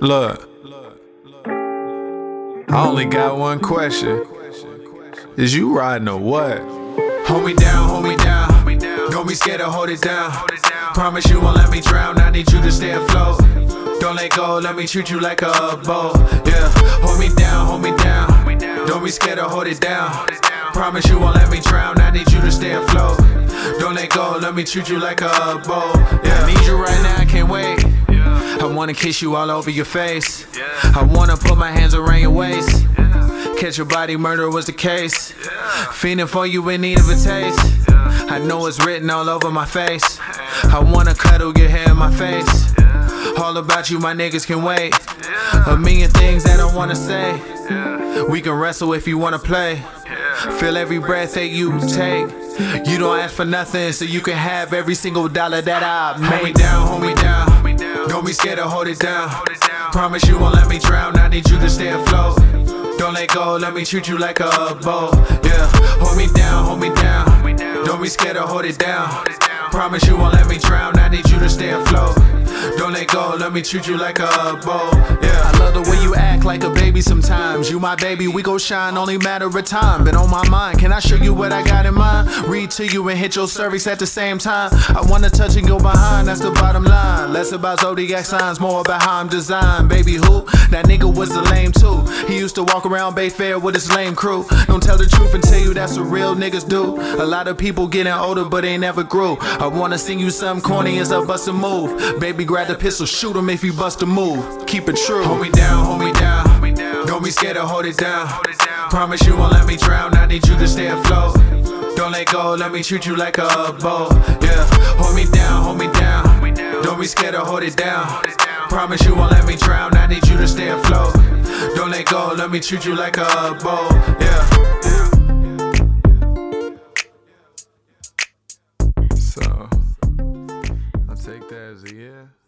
Look, I only got one question. Is you riding or what? Hold me down, hold me down. Don't be scared to hold it down. Promise you won't let me drown. I need you to stay afloat. Don't let go, let me treat you like a boat. Yeah, hold me down, hold me down. Don't be scared to hold it down. Promise you won't let me drown. I need you to stay afloat. Don't let go, let me treat you like a boat. Yeah, I need you right now, wanna kiss you all over your face. I wanna put my hands around your waist. Catch your body, murder was the case. Feeling for you in need of a taste. I know it's written all over my face. I wanna cuddle your hair in my face. All about you, my niggas can wait. A million things that I wanna say. We can wrestle if you wanna play. Feel every breath that you take. You don't ask for nothing, so you can have every single dollar that I make. Hold me down, hold me down. Don't be scared to hold it down. Promise you won't let me drown. I need you to stay afloat. Don't let go, let me treat you like a boat. Yeah, hold me down, hold me down. Don't be scared to hold it down. Promise you won't let me drown. I need you to stay afloat. Don't let go, let me treat you like a boat. Yeah, I love the way you act like a baby sometimes. You my baby, we go shine, only matter of time. Been on my mind, can I show you what I got in mind? Read to you and hit your cervix at the same time. I wanna touch and go behind, that's the bottom line. Less about zodiac signs, more about how I'm designed. Baby, who? That nigga was a lame too. He used to walk around Bayfair with his lame crew. Don't tell the truth and tell you that's what real niggas do. A lot of people getting older, but they never grew. I wanna sing you something corny as I bust a move. Baby, grab the pistol, shoot him if you bust a move. Keep it true. Hold me down, hold me down. Don't be scared to hold it down. Promise you won't let me drown. I need you to stay afloat. Don't let go, let me treat you like a boat. Yeah, hold me down, hold me down. Don't be scared to hold it down. Promise you won't let me drown. I need you to stay afloat. Don't let go, let me treat you like a boat. Yeah. So, I'll take that as a yeah.